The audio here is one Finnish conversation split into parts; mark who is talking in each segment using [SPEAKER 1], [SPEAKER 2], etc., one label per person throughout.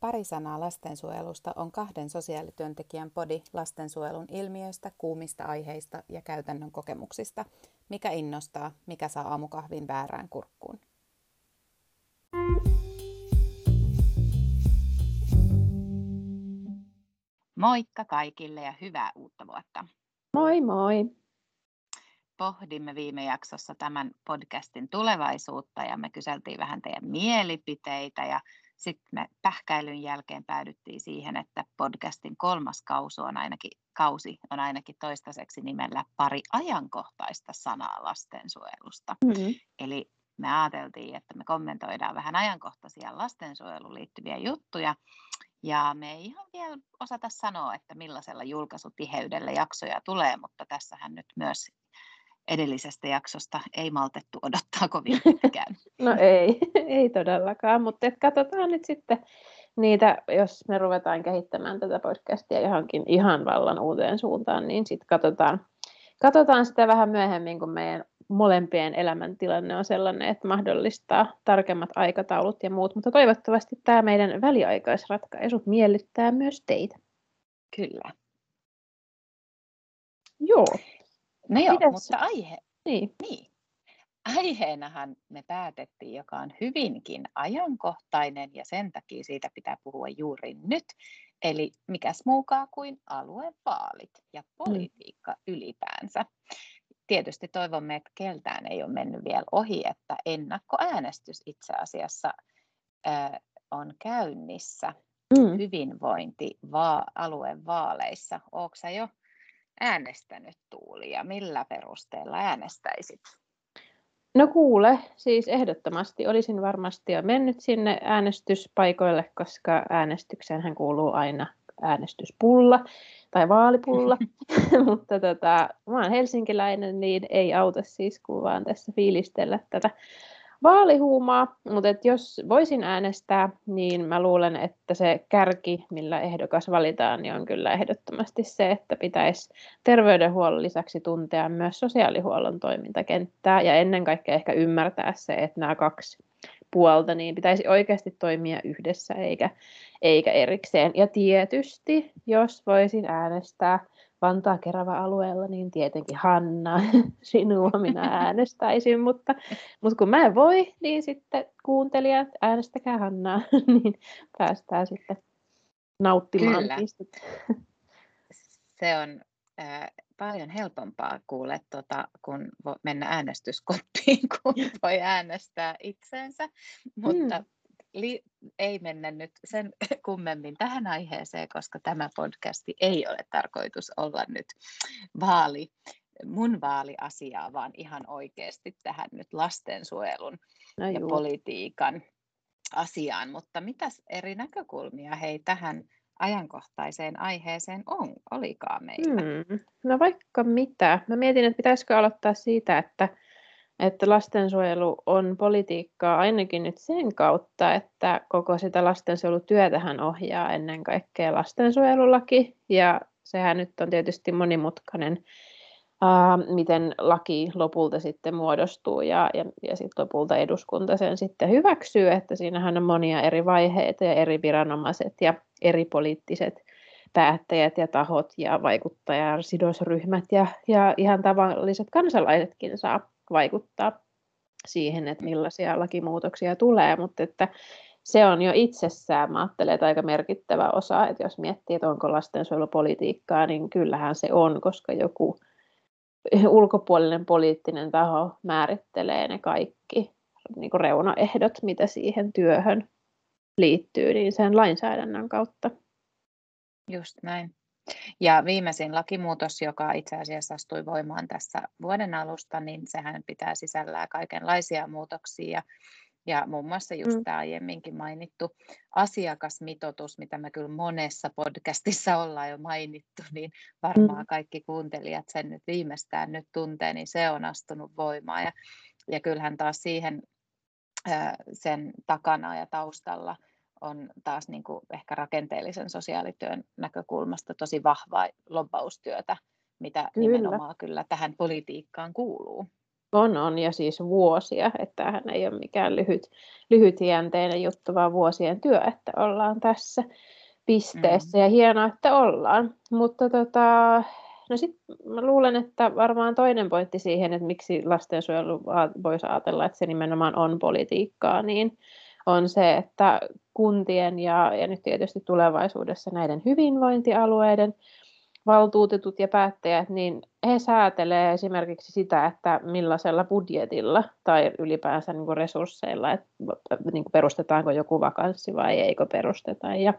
[SPEAKER 1] Pari sanaa lastensuojelusta on kahden sosiaalityöntekijän podi lastensuojelun ilmiöistä, kuumista aiheista ja käytännön kokemuksista. Mikä innostaa, mikä saa aamukahvin väärään kurkkuun.
[SPEAKER 2] Moikka kaikille ja hyvää uutta vuotta.
[SPEAKER 3] Moi moi.
[SPEAKER 2] Pohdimme viime jaksossa tämän podcastin tulevaisuutta ja me kyseltiin vähän teidän mielipiteitä ja sitten me pähkäilyn jälkeen päädyttiin siihen, että podcastin kolmas kausi on ainakin, kausi on ainakin toistaiseksi nimellä pari ajankohtaista sanaa lastensuojelusta. Mm-hmm. Eli me ajateltiin, että me kommentoidaan vähän ajankohtaisia lastensuojeluun liittyviä juttuja. Ja me ei ihan vielä osata sanoa, että millaisella julkaisutiheydellä jaksoja tulee, mutta tässähän nyt myös edellisestä jaksosta ei maltettu odottaa kovin pitkään.
[SPEAKER 3] No ei, ei todellakaan, mutta et katsotaan nyt sitten niitä, jos me ruvetaan kehittämään tätä podcastia johonkin ihan vallan uuteen suuntaan, niin sitten katsotaan, katsotaan sitä vähän myöhemmin, kun meidän molempien elämäntilanne on sellainen, että mahdollistaa tarkemmat aikataulut ja muut, mutta toivottavasti tämä meidän väliaikaisratkaisu miellyttää myös teitä.
[SPEAKER 2] Kyllä.
[SPEAKER 3] Joo.
[SPEAKER 2] No joo, Mites? mutta aihe,
[SPEAKER 3] niin.
[SPEAKER 2] niin. Aiheenahan me päätettiin, joka on hyvinkin ajankohtainen ja sen takia siitä pitää puhua juuri nyt. Eli mikäs muukaan kuin aluevaalit ja mm. politiikka mm. ylipäänsä. Tietysti toivomme, että keltään ei ole mennyt vielä ohi, että ennakkoäänestys itse asiassa äh, on käynnissä mm. hyvinvointi-aluevaaleissa. Oletko jo äänestänyt Tuuli ja millä perusteella äänestäisit?
[SPEAKER 3] No kuule, siis ehdottomasti olisin varmasti jo mennyt sinne äänestyspaikoille, koska äänestykseen kuuluu aina äänestyspulla tai vaalipulla, mutta tota, mä olen helsinkiläinen, niin ei auta siis kun vaan tässä fiilistellä tätä vaalihuumaa, mutta et jos voisin äänestää, niin mä luulen, että se kärki, millä ehdokas valitaan, niin on kyllä ehdottomasti se, että pitäisi terveydenhuollon lisäksi tuntea myös sosiaalihuollon toimintakenttää ja ennen kaikkea ehkä ymmärtää se, että nämä kaksi puolta, niin pitäisi oikeasti toimia yhdessä eikä, eikä erikseen. Ja tietysti, jos voisin äänestää Vantaa Kerava alueella, niin tietenkin Hanna, sinua minä äänestäisin, mutta, mutta kun mä en voi, niin sitten kuuntelijat äänestäkää Hannaa, niin päästään sitten nauttimaan
[SPEAKER 2] Kyllä. Se on äh, paljon helpompaa kuulla, tota, kun mennä äänestyskoppiin, kun voi äänestää itseensä, mutta mm li- ei mennä nyt sen kummemmin tähän aiheeseen, koska tämä podcasti ei ole tarkoitus olla nyt vaali, mun vaaliasiaa, vaan ihan oikeasti tähän nyt lastensuojelun no ja politiikan asiaan. Mutta mitäs eri näkökulmia hei tähän ajankohtaiseen aiheeseen on, olikaan meillä? Hmm.
[SPEAKER 3] No vaikka mitä. Mä mietin, että pitäisikö aloittaa siitä, että että lastensuojelu on politiikkaa ainakin nyt sen kautta, että koko sitä lastensuojelutyötähän ohjaa ennen kaikkea lastensuojelulaki, ja sehän nyt on tietysti monimutkainen, uh, miten laki lopulta sitten muodostuu, ja, ja, ja sitten lopulta eduskunta sen sitten hyväksyy, että siinähän on monia eri vaiheita ja eri viranomaiset ja eri poliittiset päättäjät ja tahot ja vaikuttajasidosryhmät ja, ja ihan tavalliset kansalaisetkin saa vaikuttaa siihen, että millaisia lakimuutoksia tulee, mutta että se on jo itsessään, mä ajattelen, että aika merkittävä osa, että jos miettii, että onko lastensuojelupolitiikkaa, niin kyllähän se on, koska joku ulkopuolinen poliittinen taho määrittelee ne kaikki niin kuin reunaehdot, mitä siihen työhön liittyy, niin sen lainsäädännön kautta.
[SPEAKER 2] Just näin. Ja viimeisin lakimuutos, joka itse asiassa astui voimaan tässä vuoden alusta, niin sehän pitää sisällään kaikenlaisia muutoksia. Ja muun muassa just mm. tämä aiemminkin mainittu asiakasmitoitus, mitä me kyllä monessa podcastissa ollaan jo mainittu, niin varmaan mm. kaikki kuuntelijat sen nyt viimeistään nyt tuntee, niin se on astunut voimaan. Ja, ja kyllähän taas siihen sen takana ja taustalla – on taas niin kuin ehkä rakenteellisen sosiaalityön näkökulmasta tosi vahvaa lobbaustyötä, mitä kyllä. nimenomaan kyllä tähän politiikkaan kuuluu.
[SPEAKER 3] On, on, ja siis vuosia, että tämähän ei ole mikään lyhyt, lyhytjänteinen juttu, vaan vuosien työ, että ollaan tässä pisteessä, mm. ja hienoa, että ollaan. Mutta tota, no sit mä luulen, että varmaan toinen pointti siihen, että miksi lastensuojelu voisi ajatella, että se nimenomaan on politiikkaa, niin on se, että kuntien ja, ja nyt tietysti tulevaisuudessa näiden hyvinvointialueiden valtuutetut ja päättäjät, niin he säätelee esimerkiksi sitä, että millaisella budjetilla tai ylipäänsä niin kuin resursseilla, että niin kuin perustetaanko joku vakanssi vai eikö perusteta ja,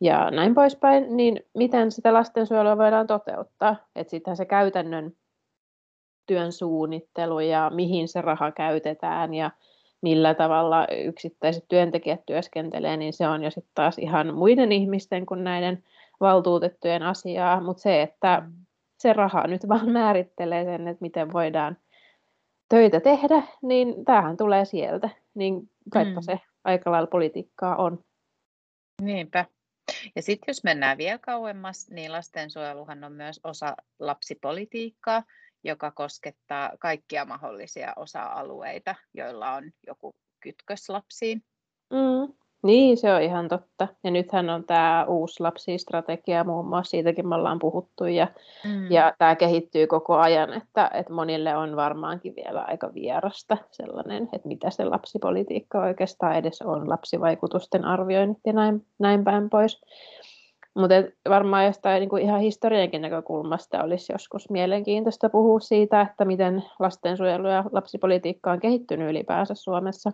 [SPEAKER 3] ja näin poispäin, niin miten sitä lastensuojelua voidaan toteuttaa. Että sitten se käytännön työn suunnittelu ja mihin se raha käytetään ja millä tavalla yksittäiset työntekijät työskentelee, niin se on jo sitten taas ihan muiden ihmisten kuin näiden valtuutettujen asiaa, mutta se, että mm. se raha nyt vaan määrittelee sen, että miten voidaan töitä tehdä, niin tämähän tulee sieltä, niin kaipa mm. se aika lailla politiikkaa on.
[SPEAKER 2] Niinpä. Ja sitten jos mennään vielä kauemmas, niin lastensuojeluhan on myös osa lapsipolitiikkaa, joka koskettaa kaikkia mahdollisia osa-alueita, joilla on joku kytkös lapsiin.
[SPEAKER 3] Mm. Niin, se on ihan totta. Ja nythän on tämä uusi lapsistrategia muun muassa, siitäkin me ollaan puhuttu. Ja, mm. ja tämä kehittyy koko ajan, että, että monille on varmaankin vielä aika vierasta sellainen, että mitä se lapsipolitiikka oikeastaan edes on, lapsivaikutusten arvioinnit ja näin, näin päin pois. Mutta varmaan jostain niin kuin ihan historiankin näkökulmasta olisi joskus mielenkiintoista puhua siitä, että miten lastensuojelu ja lapsipolitiikka on kehittynyt ylipäänsä Suomessa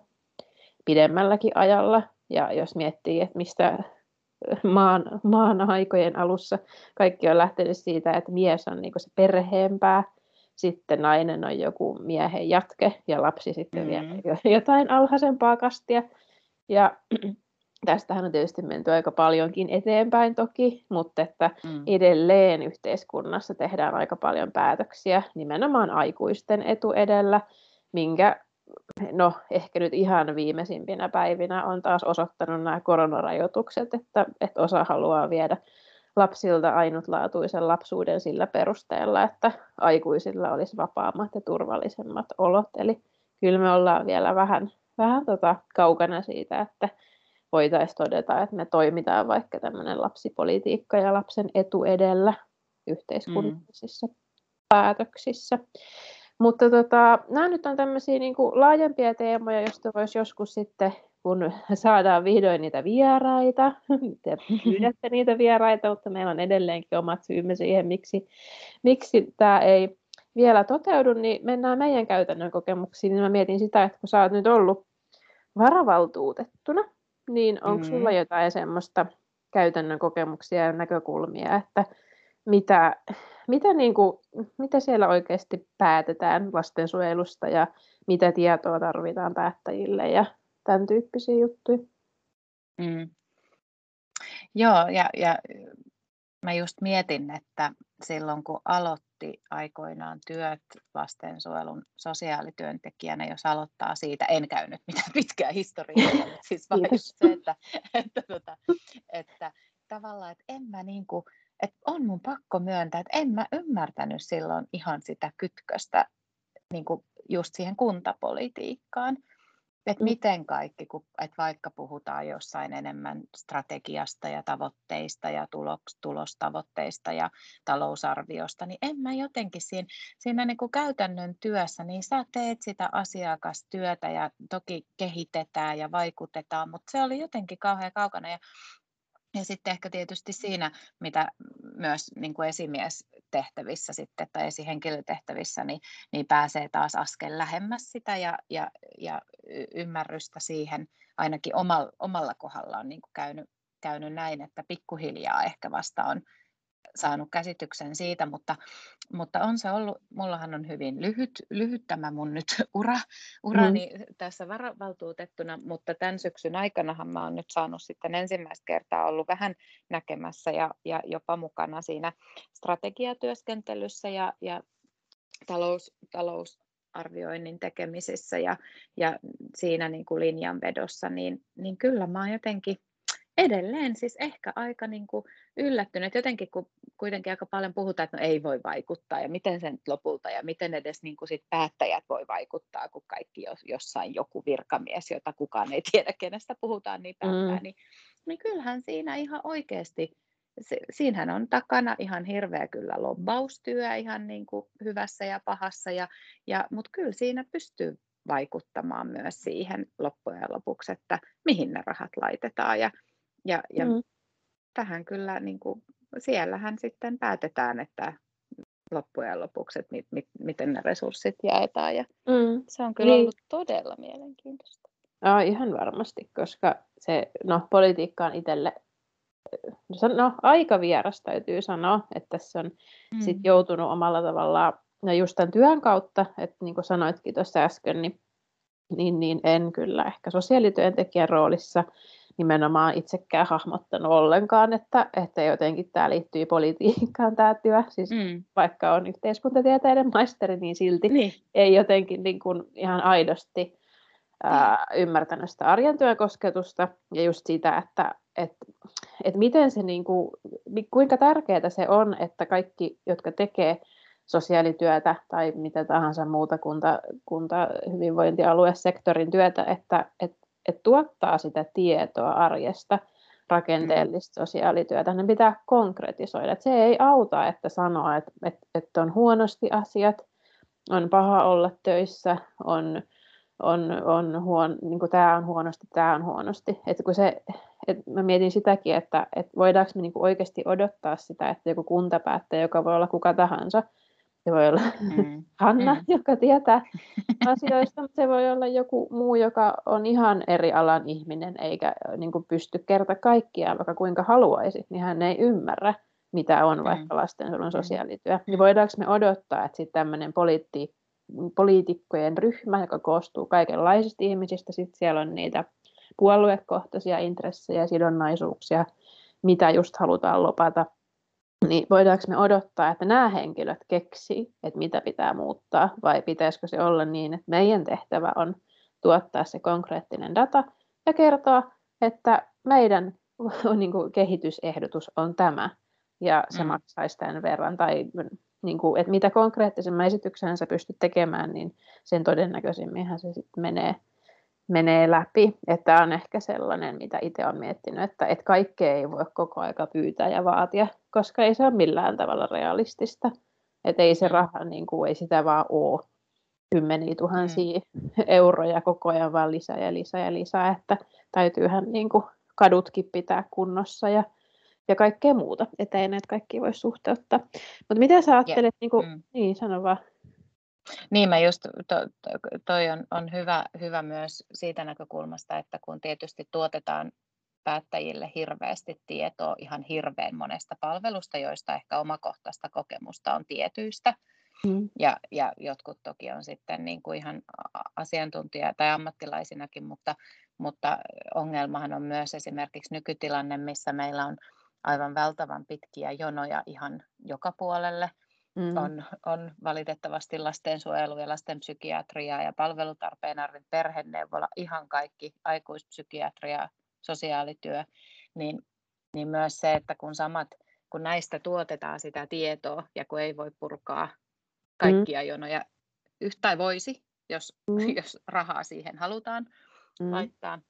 [SPEAKER 3] pidemmälläkin ajalla. Ja jos miettii, että mistä maan, maan aikojen alussa kaikki on lähtenyt siitä, että mies on niin se perheenpää, sitten nainen on joku miehen jatke ja lapsi sitten mm. vielä jotain alhaisempaa kastia. Ja tästähän on tietysti menty aika paljonkin eteenpäin toki, mutta että mm. edelleen yhteiskunnassa tehdään aika paljon päätöksiä nimenomaan aikuisten etu edellä, minkä no ehkä nyt ihan viimeisimpinä päivinä on taas osoittanut nämä koronarajoitukset, että, että osa haluaa viedä lapsilta ainutlaatuisen lapsuuden sillä perusteella, että aikuisilla olisi vapaammat ja turvallisemmat olot. Eli kyllä me ollaan vielä vähän, vähän tota kaukana siitä, että voitaisiin todeta, että me toimitaan vaikka tämmöinen lapsipolitiikka ja lapsen etu edellä yhteiskunnallisissa mm. päätöksissä. Mutta tota, nämä nyt on tämmöisiä niin kuin laajempia teemoja, joista voisi joskus sitten, kun saadaan vihdoin niitä vieraita, te pyydätte niitä vieraita, mutta meillä on edelleenkin omat syymme siihen, miksi, miksi tämä ei vielä toteudu, niin mennään meidän käytännön kokemuksiin. Niin mä mietin sitä, että kun sä oot nyt ollut varavaltuutettuna, niin onko mm. sulla jotain semmoista käytännön kokemuksia ja näkökulmia, että mitä, mitä, niin kuin, mitä siellä oikeasti päätetään lastensuojelusta ja mitä tietoa tarvitaan päättäjille ja tämän tyyppisiä juttuja? Mm.
[SPEAKER 2] Joo, ja, ja mä just mietin, että silloin kun aloitti aikoinaan työt lastensuojelun sosiaalityöntekijänä, jos aloittaa siitä, en käynyt mitään pitkää historiaa, siis vaan se, että, että, että, että tavallaan, että en mä niin kuin, että on mun pakko myöntää, että en mä ymmärtänyt silloin ihan sitä kytköstä niin kuin just siihen kuntapolitiikkaan. Että mm. miten kaikki, kun, että vaikka puhutaan jossain enemmän strategiasta ja tavoitteista ja tulos, tulostavoitteista ja talousarviosta, niin en mä jotenkin siinä, siinä niin kuin käytännön työssä, niin sä teet sitä asiakastyötä ja toki kehitetään ja vaikutetaan, mutta se oli jotenkin kauhean kaukana ja ja sitten ehkä tietysti siinä, mitä myös niin kuin esimies tehtävissä sitten tai esihenkilötehtävissä, niin, niin pääsee taas askel lähemmäs sitä ja, ja, ja ymmärrystä siihen ainakin omalla, omalla kohdalla on niin kuin käynyt, käynyt näin, että pikkuhiljaa ehkä vasta on saanut käsityksen siitä, mutta, mutta on se ollut, mullahan on hyvin lyhyt, lyhyt tämä mun nyt ura, urani mm. tässä varavaltuutettuna, mutta tämän syksyn aikanahan mä oon nyt saanut sitten ensimmäistä kertaa ollut vähän näkemässä ja, ja jopa mukana siinä strategiatyöskentelyssä ja, ja talous, talousarvioinnin tekemisissä ja, ja siinä niin kuin linjanvedossa, niin, niin kyllä mä oon jotenkin edelleen siis ehkä aika niin kuin yllättynyt. Jotenkin kun kuitenkin aika paljon puhutaan, että no ei voi vaikuttaa ja miten sen lopulta ja miten edes niin kuin sit päättäjät voi vaikuttaa, kun kaikki jos, jossain joku virkamies, jota kukaan ei tiedä, kenestä puhutaan, niin päättää. Mm. Niin, niin kyllähän siinä ihan oikeasti se, siinähän on takana ihan hirveä kyllä lobbaustyö ihan niin kuin hyvässä ja pahassa, ja, ja, mutta kyllä siinä pystyy vaikuttamaan myös siihen loppujen lopuksi, että mihin ne rahat laitetaan. Ja, ja, ja mm. tähän kyllä, niin kuin, siellähän sitten päätetään, että loppujen lopuksi, että mit, mit, miten ne resurssit jaetaan. Ja mm. Se on kyllä niin. ollut todella mielenkiintoista.
[SPEAKER 3] Ja, ihan varmasti, koska se, no, politiikka on itselle no, aika vieras täytyy sanoa, että tässä on mm. sit joutunut omalla tavallaan, ja just tämän työn kautta, että niin kuin sanoitkin tuossa äsken, niin, niin, niin en kyllä ehkä sosiaalityöntekijän roolissa nimenomaan itsekään hahmottanut ollenkaan, että, että jotenkin tämä liittyy politiikkaan tämä työ. Siis mm. vaikka on yhteiskuntatieteiden maisteri, niin silti niin. ei jotenkin niin kuin ihan aidosti ää, ymmärtänyt sitä arjen työn kosketusta ja just sitä, että et, et miten se, niin kuin, kuinka tärkeää se on, että kaikki, jotka tekee sosiaalityötä tai mitä tahansa muuta kunta, kunta hyvinvointialuesektorin työtä, että et, et tuottaa sitä tietoa arjesta, rakenteellista sosiaalityötä, ne pitää konkretisoida. Et se ei auta, että sanoo, että et, et on huonosti asiat, on paha olla töissä, on on, on huon, niin kuin tämä on huonosti, tämä on huonosti. Että kun se, et mä mietin sitäkin, että, että voidaanko me niin oikeasti odottaa sitä, että joku kuntapäättäjä, joka voi olla kuka tahansa, se voi olla mm. Hanna, mm. joka tietää asioista, mutta se voi olla joku muu, joka on ihan eri alan ihminen, eikä niin kuin pysty kerta kaikkiaan, vaikka kuinka haluaisi, niin hän ei ymmärrä, mitä on vaikka lastensuojelun sosiaalityö. Niin voidaanko me odottaa, että sitten tämmöinen poliitti, poliitikkojen ryhmä, joka koostuu kaikenlaisista ihmisistä. Sitten siellä on niitä puoluekohtaisia intressejä, sidonnaisuuksia, mitä just halutaan lopata. Niin voidaanko me odottaa, että nämä henkilöt keksii, että mitä pitää muuttaa, vai pitäisikö se olla niin, että meidän tehtävä on tuottaa se konkreettinen data ja kertoa, että meidän niin kuin, kehitysehdotus on tämä, ja se mm. maksaisi tämän verran, tai niin kuin, että mitä konkreettisemman esityksen sä pystyt tekemään, niin sen todennäköisimminhän se sitten menee, menee läpi. Että on ehkä sellainen, mitä itse olen miettinyt, että, että kaikkea ei voi koko aika pyytää ja vaatia, koska ei se ole millään tavalla realistista. Että ei se raha, niin kuin, ei sitä vaan ole kymmeniä tuhansia mm. euroja koko ajan vaan lisää ja lisää ja lisää, että täytyyhän niin kuin, kadutkin pitää kunnossa ja ja kaikkea muuta, että ei näitä kaikkia voi suhteuttaa. Mutta mitä sä ajattelet, yeah. niin, kuin, mm. niin sano vaan.
[SPEAKER 2] Niin, mä just, to, to, toi on, on hyvä, hyvä myös siitä näkökulmasta, että kun tietysti tuotetaan päättäjille hirveästi tietoa ihan hirveän monesta palvelusta, joista ehkä omakohtaista kokemusta on tietyistä. Mm. Ja, ja jotkut toki on sitten niin kuin ihan asiantuntija- tai ammattilaisinakin, mutta, mutta ongelmahan on myös esimerkiksi nykytilanne, missä meillä on aivan valtavan pitkiä jonoja ihan joka puolelle. Mm. On, on valitettavasti lastensuojelu ja lastenpsykiatria ja palvelutarpeen arvin perheneuvola, ihan kaikki, aikuispsykiatria, sosiaalityö, niin, niin myös se, että kun samat, kun näistä tuotetaan sitä tietoa ja kun ei voi purkaa kaikkia mm. jonoja, yhtä voisi, jos, mm. jos rahaa siihen halutaan mm. laittaa,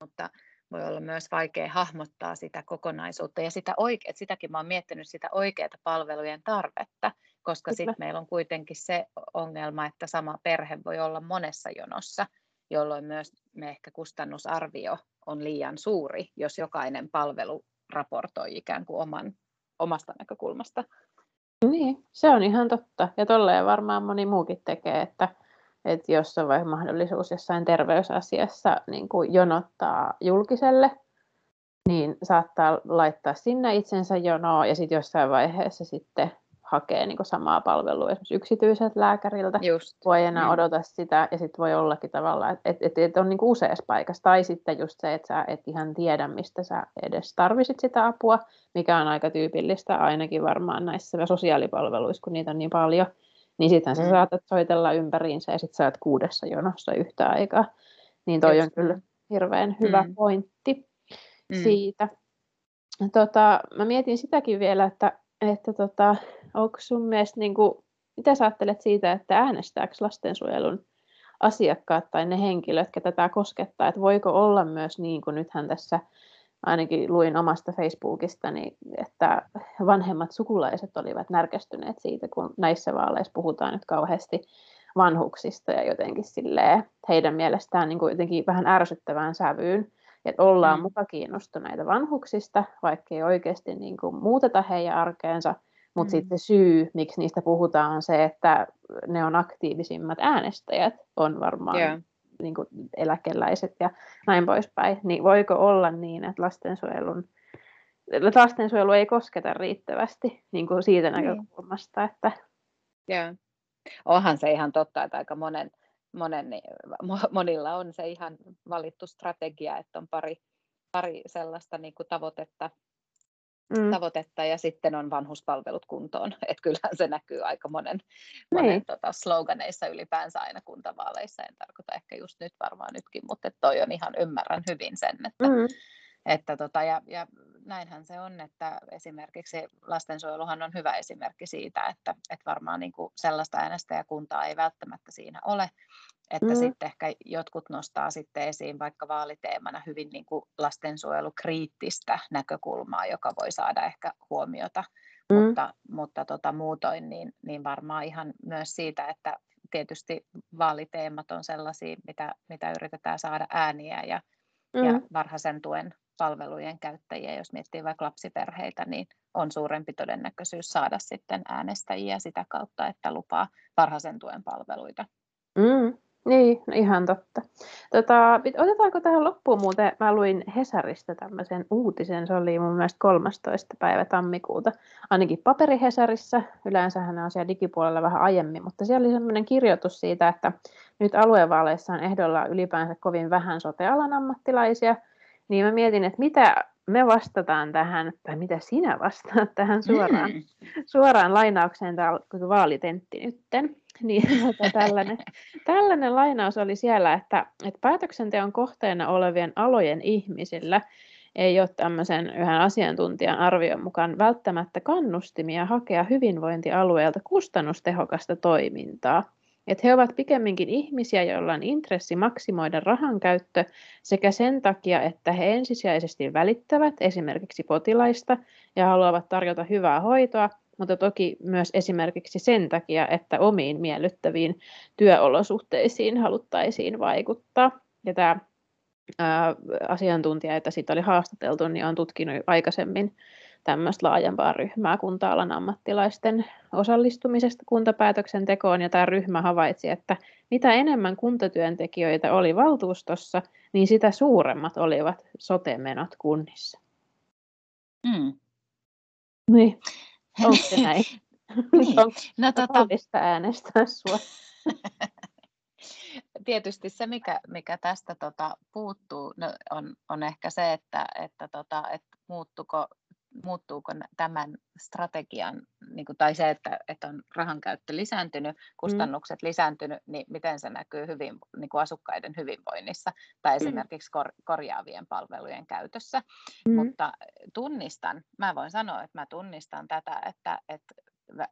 [SPEAKER 2] mutta voi olla myös vaikea hahmottaa sitä kokonaisuutta ja sitä oike- sitäkin mä oon miettinyt sitä oikeaa palvelujen tarvetta, koska sitten meillä on kuitenkin se ongelma, että sama perhe voi olla monessa jonossa, jolloin myös me ehkä kustannusarvio on liian suuri, jos jokainen palvelu raportoi ikään kuin oman, omasta näkökulmasta.
[SPEAKER 3] Niin, se on ihan totta. Ja tolleen varmaan moni muukin tekee, että että jos on vaikka mahdollisuus jossain terveysasiassa niin kuin jonottaa julkiselle, niin saattaa laittaa sinne itsensä jonoa ja sitten jossain vaiheessa sitten hakee niin kuin samaa palvelua esimerkiksi yksityiseltä lääkäriltä. Just. Voi enää mm. odota sitä ja sitten voi ollakin tavallaan, että et, et, et on niin kuin useassa paikassa. Tai sitten just se, että sä et ihan tiedä, mistä sä edes tarvisit sitä apua, mikä on aika tyypillistä ainakin varmaan näissä sosiaalipalveluissa, kun niitä on niin paljon niin sittenhän mm. sä saatat soitella ympäriinsä ja sitten sä oot kuudessa jonossa yhtä aikaa. Niin toi on kyllä hirveän hyvä mm. pointti. mm. siitä. Tota, mä mietin sitäkin vielä, että, että tota, onko sun mielestä, niin kuin, mitä sä ajattelet siitä, että äänestääkö lastensuojelun asiakkaat tai ne henkilöt, ketä tämä koskettaa, että voiko olla myös niin kuin nythän tässä ainakin luin omasta Facebookista, niin, että vanhemmat sukulaiset olivat närkästyneet siitä, kun näissä vaaleissa puhutaan nyt kauheasti vanhuksista ja jotenkin silleen, heidän mielestään niin kuin jotenkin vähän ärsyttävään sävyyn, että ollaan mm. muka kiinnostuneita vanhuksista, vaikka ei oikeasti niin kuin muuteta heidän arkeensa, mutta mm. sitten syy, miksi niistä puhutaan, on se, että ne on aktiivisimmat äänestäjät, on varmaan yeah. Niin kuin eläkeläiset ja näin poispäin. Niin voiko olla niin, että lastensuojelun lastensuojelu ei kosketa riittävästi niin kuin siitä niin. näkökulmasta, että
[SPEAKER 2] yeah onhan se ihan totta, että aika monen, monen, monilla on se ihan valittu strategia, että on pari, pari sellaista niin kuin tavoitetta, mm. tavoitetta ja sitten on vanhuspalvelut kuntoon. Että kyllähän se näkyy aika monen, monen niin. tota, sloganeissa ylipäänsä aina kuntavaaleissa. En tarkoita ehkä just nyt varmaan nytkin, mutta toi on ihan ymmärrän hyvin sen, että, mm. että tota, ja, ja näinhän se on, että esimerkiksi lastensuojeluhan on hyvä esimerkki siitä, että, että varmaan niin kuin sellaista äänestäjäkuntaa ei välttämättä siinä ole, että mm. sitten ehkä jotkut nostaa sitten esiin vaikka vaaliteemana hyvin niin kuin lastensuojelukriittistä näkökulmaa, joka voi saada ehkä huomiota, mm. mutta, mutta tota, muutoin niin, niin varmaan ihan myös siitä, että tietysti vaaliteemat on sellaisia, mitä, mitä yritetään saada ääniä ja, mm. ja varhaisen tuen palvelujen käyttäjiä, jos miettii vaikka lapsiperheitä, niin on suurempi todennäköisyys saada sitten äänestäjiä sitä kautta, että lupaa varhaisen tuen palveluita.
[SPEAKER 3] Mm, niin, no ihan totta. Tota, otetaanko tähän loppuun muuten, mä luin Hesarista tämmöisen uutisen, se oli mun mielestä 13. päivä tammikuuta, ainakin paperihesarissa, yleensähän on siellä digipuolella vähän aiemmin, mutta siellä oli semmoinen kirjoitus siitä, että nyt aluevaaleissa on ehdolla ylipäänsä kovin vähän sote-alan ammattilaisia, niin mä mietin, että mitä me vastataan tähän, tai mitä sinä vastaat tähän suoraan, mm. suoraan lainaukseen, tämä vaalitentti nytten. Niin, tällainen, tällainen lainaus oli siellä, että, että päätöksenteon kohteena olevien alojen ihmisillä ei ole tämmöisen yhden asiantuntijan arvion mukaan välttämättä kannustimia hakea hyvinvointialueelta kustannustehokasta toimintaa että he ovat pikemminkin ihmisiä, joilla on intressi maksimoida rahan käyttö sekä sen takia, että he ensisijaisesti välittävät esimerkiksi potilaista ja haluavat tarjota hyvää hoitoa, mutta toki myös esimerkiksi sen takia, että omiin miellyttäviin työolosuhteisiin haluttaisiin vaikuttaa. Ja tämä ää, asiantuntija, jota siitä oli haastateltu, niin on tutkinut aikaisemmin tämmöistä laajempaa ryhmää kunta-alan ammattilaisten osallistumisesta kuntapäätöksentekoon, ja tämä ryhmä havaitsi, että mitä enemmän kuntatyöntekijöitä oli valtuustossa, niin sitä suuremmat olivat sote-menot kunnissa.
[SPEAKER 2] Mm.
[SPEAKER 3] Niin, onko se näin? niin. Onko no, tota... äänestää sua?
[SPEAKER 2] Tietysti se, mikä, mikä tästä tota, puuttuu, no, on, on ehkä se, että, että, tota, että muuttuko muuttuuko tämän strategian, niin kuin, tai se, että, että on rahan käyttö lisääntynyt, mm. kustannukset mm. lisääntynyt, niin miten se näkyy hyvin, niin kuin asukkaiden hyvinvoinnissa tai mm. esimerkiksi kor, korjaavien palvelujen käytössä. Mm. Mutta tunnistan, mä voin sanoa, että mä tunnistan tätä, että, että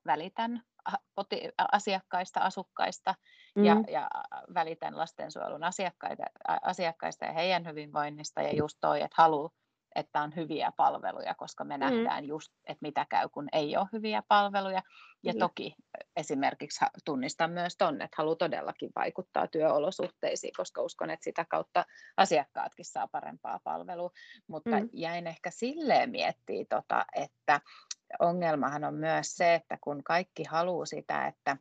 [SPEAKER 2] välitän asiakkaista, asukkaista mm. ja, ja välitän lastensuojelun asiakkaista, asiakkaista ja heidän hyvinvoinnista ja just toi, että haluaa että on hyviä palveluja, koska me mm. nähdään just, että mitä käy, kun ei ole hyviä palveluja. Ja mm. toki esimerkiksi tunnistan myös tuonne, että haluaa todellakin vaikuttaa työolosuhteisiin, koska uskon, että sitä kautta asiakkaatkin saa parempaa palvelua. Mutta mm. jäin ehkä silleen miettimään, tota, että ongelmahan on myös se, että kun kaikki haluaa sitä, että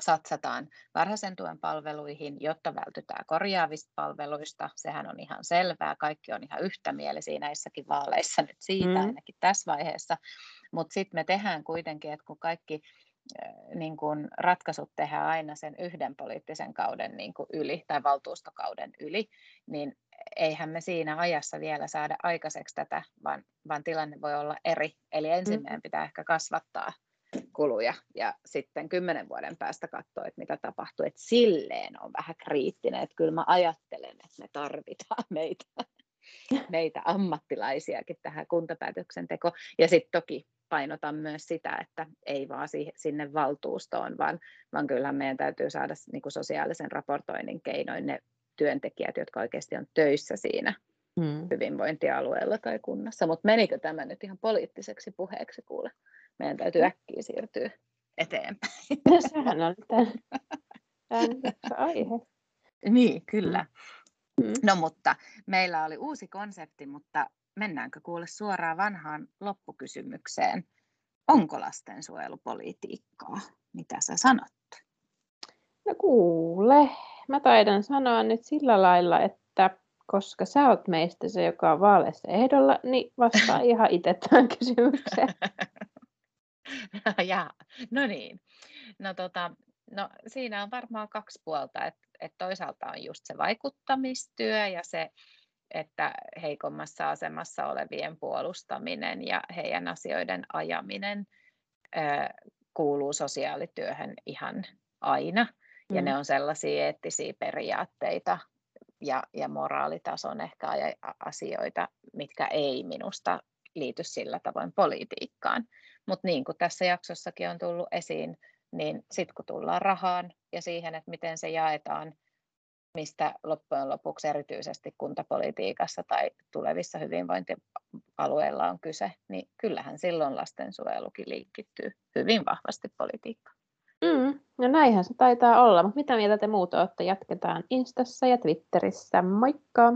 [SPEAKER 2] satsataan varhaisen tuen palveluihin, jotta vältytään korjaavista palveluista. Sehän on ihan selvää, kaikki on ihan yhtämielisiä näissäkin vaaleissa nyt siitä, mm. ainakin tässä vaiheessa. Mutta sitten me tehdään kuitenkin, että kun kaikki niin kun ratkaisut tehdään aina sen yhden poliittisen kauden niin yli tai valtuustokauden yli, niin eihän me siinä ajassa vielä saada aikaiseksi tätä, vaan, vaan tilanne voi olla eri. Eli ensin meidän pitää ehkä kasvattaa kuluja ja sitten kymmenen vuoden päästä katsoa, että mitä tapahtuu. Että silleen on vähän kriittinen, että kyllä mä ajattelen, että me tarvitaan meitä. meitä ammattilaisiakin tähän kuntapäätöksentekoon. Ja sitten toki painotan myös sitä, että ei vaan sinne valtuustoon, vaan, vaan kyllähän meidän täytyy saada niin kuin sosiaalisen raportoinnin keinoin ne työntekijät, jotka oikeasti on töissä siinä hmm. hyvinvointialueella tai kunnassa. Mutta menikö tämä nyt ihan poliittiseksi puheeksi kuule? Meidän täytyy äkkiä siirtyä eteenpäin.
[SPEAKER 3] No, sehän on tämän, tämän aihe.
[SPEAKER 2] Niin, kyllä. Mm. No mutta meillä oli uusi konsepti, mutta mennäänkö kuule suoraan vanhaan loppukysymykseen? Onko lastensuojelupolitiikkaa? Mitä sä sanot?
[SPEAKER 3] No kuule, mä taidan sanoa nyt sillä lailla, että koska sä oot meistä se, joka on vaaleissa ehdolla, niin vastaa ihan itse tähän kysymykseen.
[SPEAKER 2] ja, no niin. No, tota, no, siinä on varmaan kaksi puolta. että et toisaalta on just se vaikuttamistyö ja se, että heikommassa asemassa olevien puolustaminen ja heidän asioiden ajaminen ö, kuuluu sosiaalityöhön ihan aina. Mm. Ja ne on sellaisia eettisiä periaatteita ja, ja moraalitason ehkä asioita, mitkä ei minusta liity sillä tavoin politiikkaan. Mutta niin kuin tässä jaksossakin on tullut esiin, niin sitten kun tullaan rahaan ja siihen, että miten se jaetaan, mistä loppujen lopuksi erityisesti kuntapolitiikassa tai tulevissa hyvinvointialueilla on kyse, niin kyllähän silloin lastensuojelukin liikkittyy hyvin vahvasti politiikkaan.
[SPEAKER 3] Mm, no näinhän se taitaa olla, mutta mitä mieltä te muuta olette? Jatketaan Instassa ja Twitterissä. Moikka!